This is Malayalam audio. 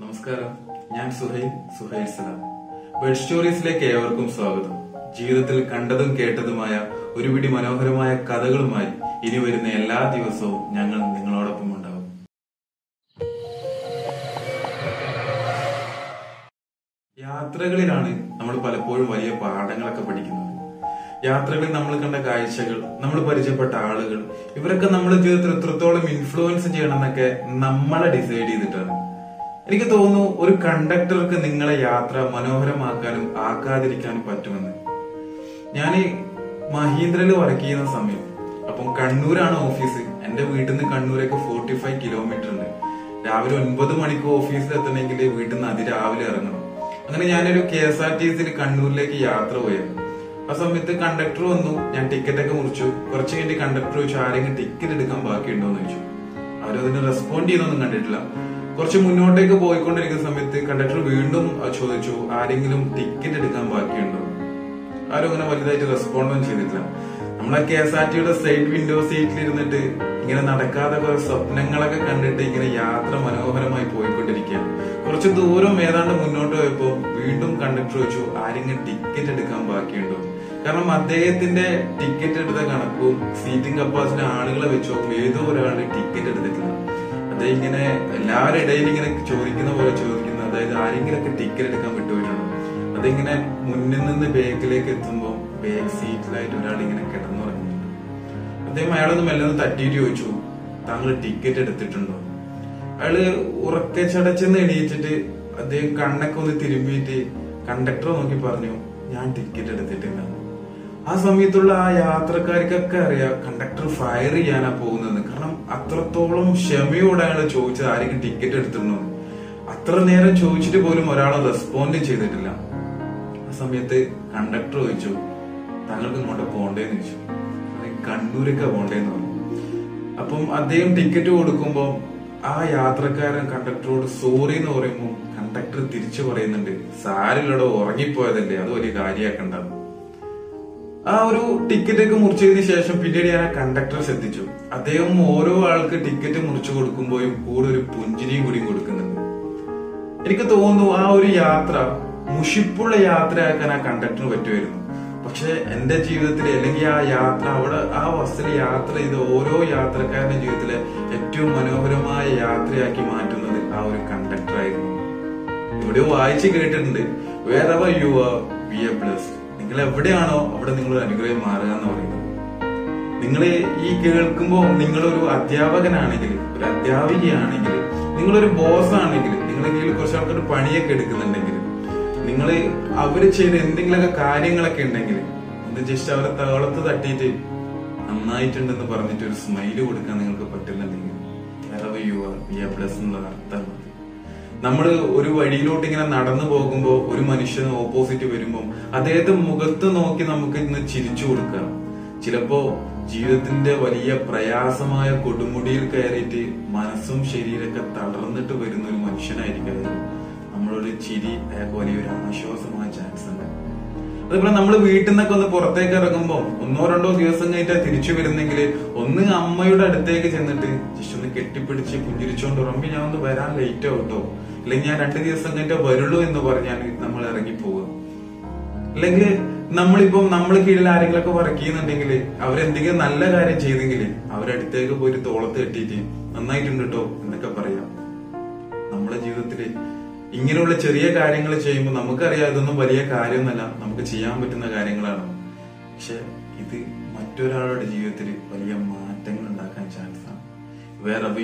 നമസ്കാരം. ഞാൻ സുഹൈൽ സുഹൈൽ സലാം. ബെഡ് സ്റ്റോറീസിലേക്ക് ഏവർക്കും സ്വാഗതം. ജീവിതത്തിൽ കണ്ടതും കേട്ടതുമായ ഒരുപിടി മനോഹരമായ കഥകളുമായി ഇനി വരുന്ന എല്ലാ ദിവസവും ഞങ്ങൾ നിങ്ങളോടൊപ്പം ഉണ്ടാവും. യാത്രകളിലാണ് നമ്മൾ പലപ്പോഴും വലിയ പാഠങ്ങളൊക്കെ പഠിക്കുന്നത്. യാത്രകളിൽ നമ്മൾ കണ്ട കാഴ്ചകൾ നമ്മൾ പരിചയപ്പെട്ട ആളുകൾ ഇവരൊക്കെ നമ്മുടെ ജീവിതത്തിൽ എത്രത്തോളം ഇൻഫ്ലുവൻസ് ചെയ്യണം എന്നൊക്കെ നമ്മളെ ഡിസൈഡ് ചെയ്തിട്ടാണ്. എനിക്ക് തോന്നുന്നു ഒരു കണ്ടക്ടർക്ക് നിങ്ങളെ യാത്ര മനോഹരമാക്കാനും ആക്കാതിരിക്കാനും പറ്റുമെന്ന്. ഞാൻ മഹീന്ദ്രയിൽ വർക്ക് ചെയ്യുന്ന സമയം. അപ്പം കണ്ണൂരാണ് ഓഫീസ് എന്റെ വീട്ടിൽ നിന്ന് കണ്ണൂരേക്ക് ഫോർട്ടി ഫൈവ് കിലോമീറ്റർ ഉണ്ട്. രാവിലെ ഒൻപത് മണിക്ക് ഓഫീസിൽ എത്തണമെങ്കിൽ വീട്ടിൽ നിന്ന് അതിരാവിലെ ഇറങ്ങണം. അങ്ങനെ ഞാനൊരു കെ എസ് ആർ ടി സിയിൽ കണ്ണൂരിലേക്ക് യാത്ര പോയത് ആ സമയത്ത് കണ്ടക്ടർ വന്നു. ഞാൻ ടിക്കറ്റ് ഒക്കെ മുറിച്ചു. കുറച്ച് കഴിഞ്ഞിട്ട് കണ്ടക്ടർ ചോദിച്ചു ആരെങ്കിലും ടിക്കറ്റ് എടുക്കാൻ ബാക്കിയുണ്ടോ എന്ന് ചോദിച്ചു. അവരതിന് റെസ്പോണ്ട് ചെയ്യുന്നൊന്നും കണ്ടിട്ടില്ല. കുറച്ച് മുന്നോട്ടേക്ക് പോയിക്കൊണ്ടിരിക്കുന്ന സമയത്ത് കണ്ടക്ടർ വീണ്ടും ചോദിച്ചു ആരെങ്കിലും ടിക്കറ്റ് എടുക്കാൻ ബാക്കിയുണ്ടോ? ആരും അങ്ങനെ വലുതായിട്ട് റെസ്പോണ്ട് ഒന്നും ചെയ്തിട്ടില്ല. നമ്മളെ കെ എസ് ആർ ടിയുടെ സൈഡ് വിൻഡോ സീറ്റിൽ ഇരുന്നിട്ട് ഇങ്ങനെ നടക്കാതെ കുറെ സ്വപ്നങ്ങളൊക്കെ കണ്ടിട്ട് ഇങ്ങനെ യാത്ര മനോഹരമായി പോയിക്കൊണ്ടിരിക്കുക കുറച്ച് ദൂരം ഏതാണ്ട് മുന്നോട്ട് പോയപ്പോ വീണ്ടും കണ്ടക്ടർ ചോദിച്ചു ആരെങ്കിലും ടിക്കറ്റ് എടുക്കാൻ ബാക്കിയുണ്ടോ? കാരണം അദ്ദേഹത്തിന്റെ ടിക്കറ്റ് എടുത്ത കണക്കും സീറ്റിംഗ് കപ്പാസിറ്റി ആളുകളെ വെച്ചോ ഏതോ ഒരാളുടെ ടിക്കറ്റ് എടുത്തിട്ടില്ല. അത് ഇങ്ങനെ എല്ലാവരുടെ ഇടയിൽ ഇങ്ങനെ ചോദിക്കുന്ന പോലെ ചോദിക്കുന്നത് അതായത് ആരെങ്കിലും ഒക്കെ ടിക്കറ്റ് എടുക്കാൻ വിട്ടുപോയിട്ടുണ്ടോ? അതിങ്ങനെ മുന്നിൽ നിന്ന് ബേക്കിലേക്ക് എത്തുമ്പോൾ ബാക്ക് സീറ്റിലായിട്ട് ഒരാൾ ഇങ്ങനെ കിടന്നുറങ്ങുന്നുണ്ട് അദ്ദേഹം അയാളൊന്നും ഒന്ന് തട്ടിയിട്ട് ചോദിച്ചു താങ്കൾ ടിക്കറ്റ് എടുത്തിട്ടുണ്ടോ? അയാൾ ഉറക്കെ ചടച്ചെന്ന് എണീറ്റിട്ട് അദ്ദേഹം കണ്ണൊക്കെ ഒന്ന് തിരുമ്പിയിട്ട് കണ്ടക്ടറെ നോക്കി പറഞ്ഞു ഞാൻ ടിക്കറ്റ് എടുത്തിട്ടില്ല. ആ സമയത്തുള്ള ആ യാത്രക്കാർക്കൊക്കെ അറിയാം കണ്ടക്ടർ ഫയർ ചെയ്യാനാ പോകുന്നത് കാരണം അത്രത്തോളം ക്ഷമയോടെ അയാൾ ചോദിച്ചത് ആരെങ്കിലും ടിക്കറ്റ് എടുത്തിട്ടുണ്ടോ അത്ര നേരം ചോദിച്ചിട്ട് പോലും ഒരാൾ റെസ്പോണ്ട് ചെയ്തിട്ടില്ല. ആ സമയത്ത് കണ്ടക്ടർ ചോദിച്ചു താങ്കൾക്ക് ഇങ്ങോട്ട് പോകണ്ടേന്ന് ചോദിച്ചു. "അത് കണ്ണൂരൊക്കെ പോകണ്ടേന്ന് പറഞ്ഞു. അപ്പം അദ്ദേഹം ടിക്കറ്റ് കൊടുക്കുമ്പോൾ ആ യാത്രക്കാരൻ കണ്ടക്ടറോട് സോറി എന്ന് പറയുമ്പോൾ കണ്ടക്ടർ തിരിച്ചു പറയുന്നുണ്ട് സാരിലൂടെ ഉറങ്ങിപ്പോയതല്ലേ അത് വലിയ കാര്യമാക്കണ്ട. ആ ഒരു ടിക്കറ്റ് ഒക്കെ മുറിച്ചതിന് ശേഷം പിന്നീട് ഞാൻ കണ്ടക്ടർ ശ്രദ്ധിച്ചു. അദ്ദേഹം ഓരോ ആൾക്ക് ടിക്കറ്റ് മുറിച്ചു കൊടുക്കുമ്പോഴും കൂടെ ഒരു പുഞ്ചിരിയും കൂടി കൊടുക്കുന്നുണ്ട്. എനിക്ക് തോന്നുന്നു ആ ഒരു യാത്ര മുഷിപ്പുള്ള യാത്രയാക്കാൻ ആ കണ്ടക്ടറിന് പറ്റുമായിരുന്നു. പക്ഷെ എന്റെ ജീവിതത്തിൽ അല്ലെങ്കിൽ ആ യാത്ര അവിടെ ആ ബസ്സിൽ യാത്ര ചെയ്ത ഓരോ യാത്രക്കാരന്റെ ജീവിതത്തിലെ ഏറ്റവും മനോഹരമായ യാത്രയാക്കി മാറ്റുന്നത് ആ ഒരു കണ്ടക്ടർ ആയിരുന്നു. ഇവിടെ വായിച്ച് കേട്ടിട്ടുണ്ട്. വേറെ you are B A plus. നിങ്ങൾ എവിടെയാണോ അവിടെ നിങ്ങൾ അനുഗ്രഹം മാറുക എന്ന് പറയുന്നത്. നിങ്ങൾ ഈ കേൾക്കുമ്പോൾ നിങ്ങളൊരു അധ്യാപകനാണെങ്കിൽ ഒരു അധ്യാപികയാണെങ്കിൽ നിങ്ങളൊരു ബോസ് ആണെങ്കിൽ നിങ്ങളുടെ കീഴിൽ കുറച്ച് ആൾക്കാർ പണിയൊക്കെ എടുക്കുന്നുണ്ടെങ്കിൽ നിങ്ങൾ അവർ ചെയ്ത എന്തെങ്കിലുമൊക്കെ കാര്യങ്ങളൊക്കെ ഉണ്ടെങ്കിൽ ഒന്ന് ജസ്റ്റ് അവരെ തകളത്ത് തട്ടിയിട്ട് നന്നായിട്ടുണ്ടെന്ന് പറഞ്ഞിട്ട് ഒരു സ്മൈൽ കൊടുക്കാൻ നിങ്ങൾക്ക് പറ്റുന്നുണ്ടെങ്കിൽ യു ആർ എ പ്ലസ് എന്നുള്ള നമ്മൾ ഒരു വഴിയിലോട്ട് ഇങ്ങനെ നടന്നു പോകുമ്പോൾ ഒരു മനുഷ്യന് ഓപ്പോസിറ്റ് വരുമ്പോൾ അദ്ദേഹത്തെ മുഖത്ത് നോക്കി നമുക്ക് ഇന്ന് ചിരിച്ചു കൊടുക്കാം ചിലപ്പോ ജീവിതത്തിന്റെ വലിയ പ്രയാസമായ കൊടുമുടിയിൽ കയറിയിട്ട് മനസ്സും ശരീരമൊക്കെ തളർന്നിട്ട് വരുന്ന ഒരു മനുഷ്യനായിരിക്കും. നമ്മളൊരു ചിരി അയാൾക്ക് വലിയൊരു ആശ്വാസമായ ചാൻസ് ഉണ്ട് അതുപോലെ നമ്മൾ വീട്ടിൽ നിന്നൊക്കെ ഒന്ന് പുറത്തേക്ക് ഇറങ്ങുമ്പോൾ ഒന്നോ രണ്ടോ ദിവസം കഴിഞ്ഞിട്ട് തിരിച്ചു വരുന്നെങ്കിൽ ഒന്ന് അമ്മയുടെ അടുത്തേക്ക് ചെന്നിട്ട് ജസ്റ്റ് ഒന്ന് കെട്ടിപ്പിടിച്ച് പുഞ്ചിരിച്ചോണ്ട് ഉറമ്പി ഞാൻ ഒന്ന് വരാൻ ലേറ്റ് ആവട്ടോ അല്ലെങ്കിൽ ഞാൻ രണ്ട് ദിവസം കഴിഞ്ഞിട്ട് വരുള്ളൂ എന്ന് പറഞ്ഞാൽ നമ്മൾ ഇറങ്ങി പോവുക അല്ലെങ്കിൽ നമ്മളിപ്പം നമ്മൾ കീഴിൽ ആരെങ്കിലൊക്കെ വർക്ക് ചെയ്യുന്നുണ്ടെങ്കിൽ അവരെന്തെങ്കിലും നല്ല കാര്യം ചെയ്തെങ്കിൽ അവരടുത്തേക്ക് പോയിട്ട് തോളത്ത് കെട്ടിയിട്ട് നന്നായിട്ടുണ്ട് കേട്ടോ എന്നൊക്കെ പറയാം. നമ്മുടെ ജീവിതത്തിൽ ഇങ്ങനെയുള്ള ചെറിയ കാര്യങ്ങൾ ചെയ്യുമ്പോൾ നമുക്കറിയാം ഇതൊന്നും വലിയ കാര്യമൊന്നുമല്ല. നമുക്ക് ചെയ്യാൻ പറ്റുന്ന കാര്യങ്ങളാണ്. പക്ഷെ ഇത് മറ്റൊരാളുടെ ജീവിതത്തിൽ വലിയ മാറ്റങ്ങൾ ഉണ്ടാക്കാൻ ചാൻസ് ആണ്. Where are B